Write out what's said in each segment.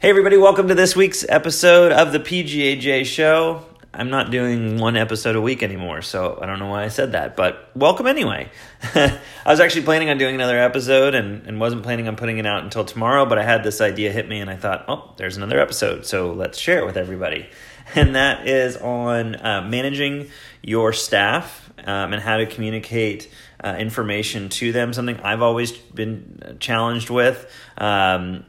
Hey, everybody, welcome to this week's episode of the PGAJ Show. I'm not doing one episode a week anymore, so I don't know why I said that, but welcome anyway. I was actually planning on doing another episode and, and wasn't planning on putting it out until tomorrow, but I had this idea hit me and I thought, oh, there's another episode, so let's share it with everybody. And that is on uh, managing your staff um, and how to communicate uh, information to them, something I've always been challenged with. Um,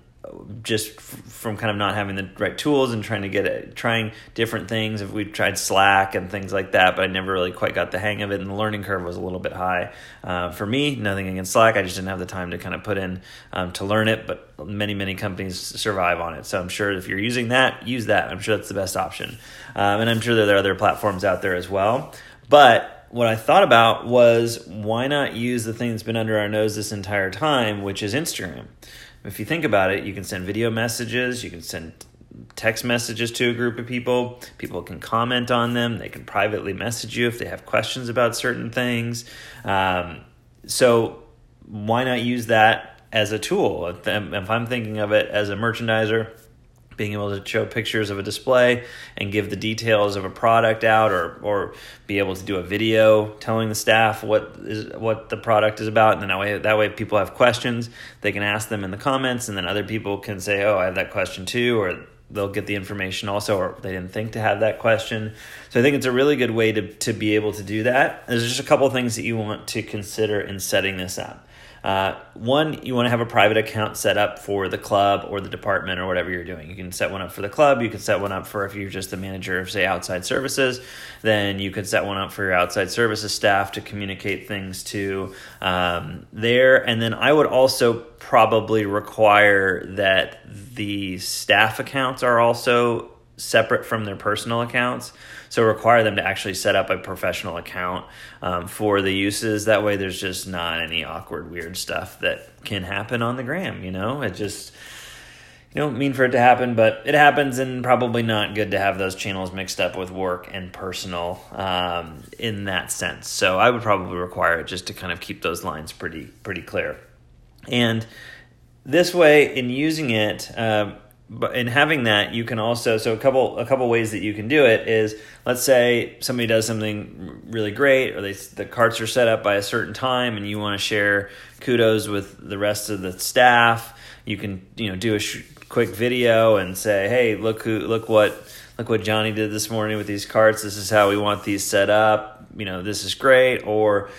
just f- from kind of not having the right tools and trying to get it, trying different things. If we tried Slack and things like that, but I never really quite got the hang of it, and the learning curve was a little bit high uh, for me. Nothing against Slack, I just didn't have the time to kind of put in um, to learn it. But many many companies survive on it, so I'm sure if you're using that, use that. I'm sure that's the best option, um, and I'm sure there are other platforms out there as well. But what I thought about was why not use the thing that's been under our nose this entire time, which is Instagram. If you think about it, you can send video messages, you can send text messages to a group of people. People can comment on them. They can privately message you if they have questions about certain things. Um, so, why not use that as a tool? If I'm thinking of it as a merchandiser, being able to show pictures of a display and give the details of a product out or or be able to do a video telling the staff what is what the product is about. And then that way that way people have questions they can ask them in the comments and then other people can say oh I have that question too or they'll get the information also or they didn't think to have that question. So i think it's a really good way to, to be able to do that. There's just a couple things that you want to consider in setting this up uh, one, you want to have a private account set up for the club or the department or whatever you're doing. You can set one up for the club. You can set one up for if you're just the manager of, say, outside services. Then you could set one up for your outside services staff to communicate things to um, there. And then I would also probably require that the staff accounts are also separate from their personal accounts. So require them to actually set up a professional account um, for the uses. That way, there's just not any awkward, weird stuff that can happen on the gram. You know, it just you don't mean for it to happen, but it happens, and probably not good to have those channels mixed up with work and personal um, in that sense. So I would probably require it just to kind of keep those lines pretty pretty clear. And this way, in using it. Uh, but in having that you can also so a couple a couple ways that you can do it is let's say somebody does something really great or they the carts are set up by a certain time and you want to share kudos with the rest of the staff you can you know do a sh- quick video and say hey look who look what look what Johnny did this morning with these carts. This is how we want these set up. You know this is great. Or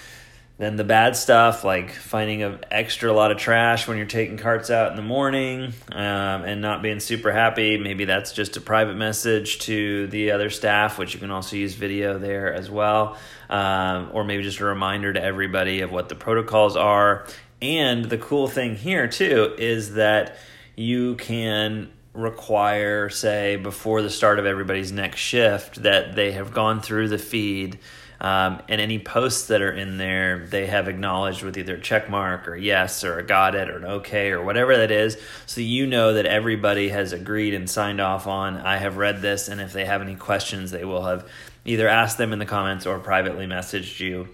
then the bad stuff, like finding an extra lot of trash when you're taking carts out in the morning um, and not being super happy. Maybe that's just a private message to the other staff, which you can also use video there as well. Um, or maybe just a reminder to everybody of what the protocols are. And the cool thing here, too, is that you can require, say, before the start of everybody's next shift, that they have gone through the feed um, and any posts that are in there, they have acknowledged with either a check mark or yes or a got it or an okay or whatever that is. So you know that everybody has agreed and signed off on, I have read this. And if they have any questions, they will have either asked them in the comments or privately messaged you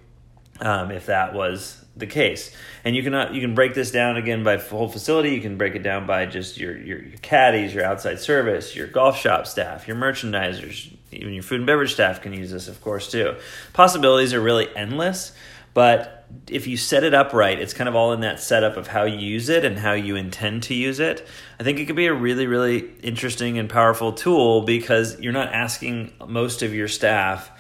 um, if that was the case. And you can uh, you can break this down again by whole facility. You can break it down by just your, your your caddies, your outside service, your golf shop staff, your merchandisers, even your food and beverage staff can use this, of course, too. Possibilities are really endless, but if you set it up right, it's kind of all in that setup of how you use it and how you intend to use it. I think it could be a really, really interesting and powerful tool because you're not asking most of your staff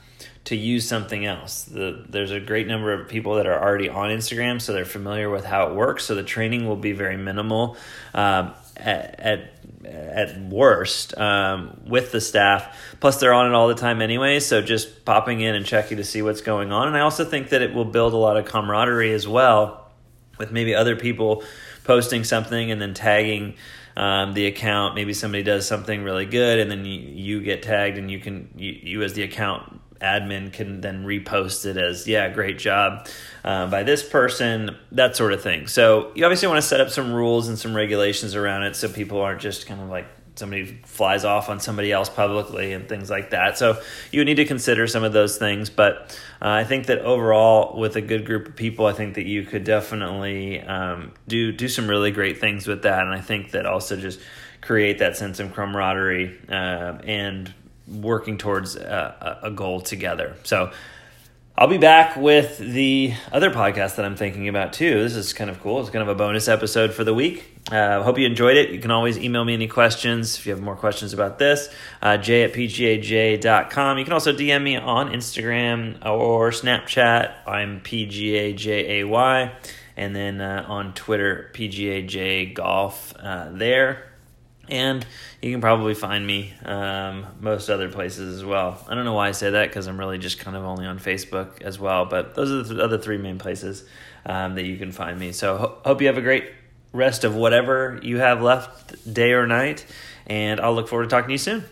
to use something else. The, there's a great number of people that are already on Instagram, so they're familiar with how it works. So the training will be very minimal um, at, at, at worst um, with the staff. Plus, they're on it all the time anyway, so just popping in and checking to see what's going on. And I also think that it will build a lot of camaraderie as well with maybe other people posting something and then tagging. Um, the account. Maybe somebody does something really good, and then you, you get tagged, and you can you, you as the account admin can then repost it as yeah great job uh, by this person that sort of thing. So you obviously want to set up some rules and some regulations around it so people aren't just kind of like somebody flies off on somebody else publicly and things like that. So you need to consider some of those things but uh, i think that overall with a good group of people i think that you could definitely um, do do some really great things with that. And i think that also just create that sense of camaraderie uh, and working towards a, a goal together. So I'll be back with the other podcast that I'm thinking about too. This is kind of cool. It's kind of a bonus episode for the week. Uh, hope you enjoyed it. You can always email me any questions if you have more questions about this. Uh, j at pgaj.com. You can also DM me on Instagram or Snapchat. I'm PGAJAY. And then uh, on Twitter, PGAJ Golf uh, there and you can probably find me um, most other places as well. I don't know why I say that because I'm really just kind of only on Facebook as well, but those are the other three main places um, that you can find me. So ho- hope you have a great rest of whatever you have left, day or night, and I'll look forward to talking to you soon.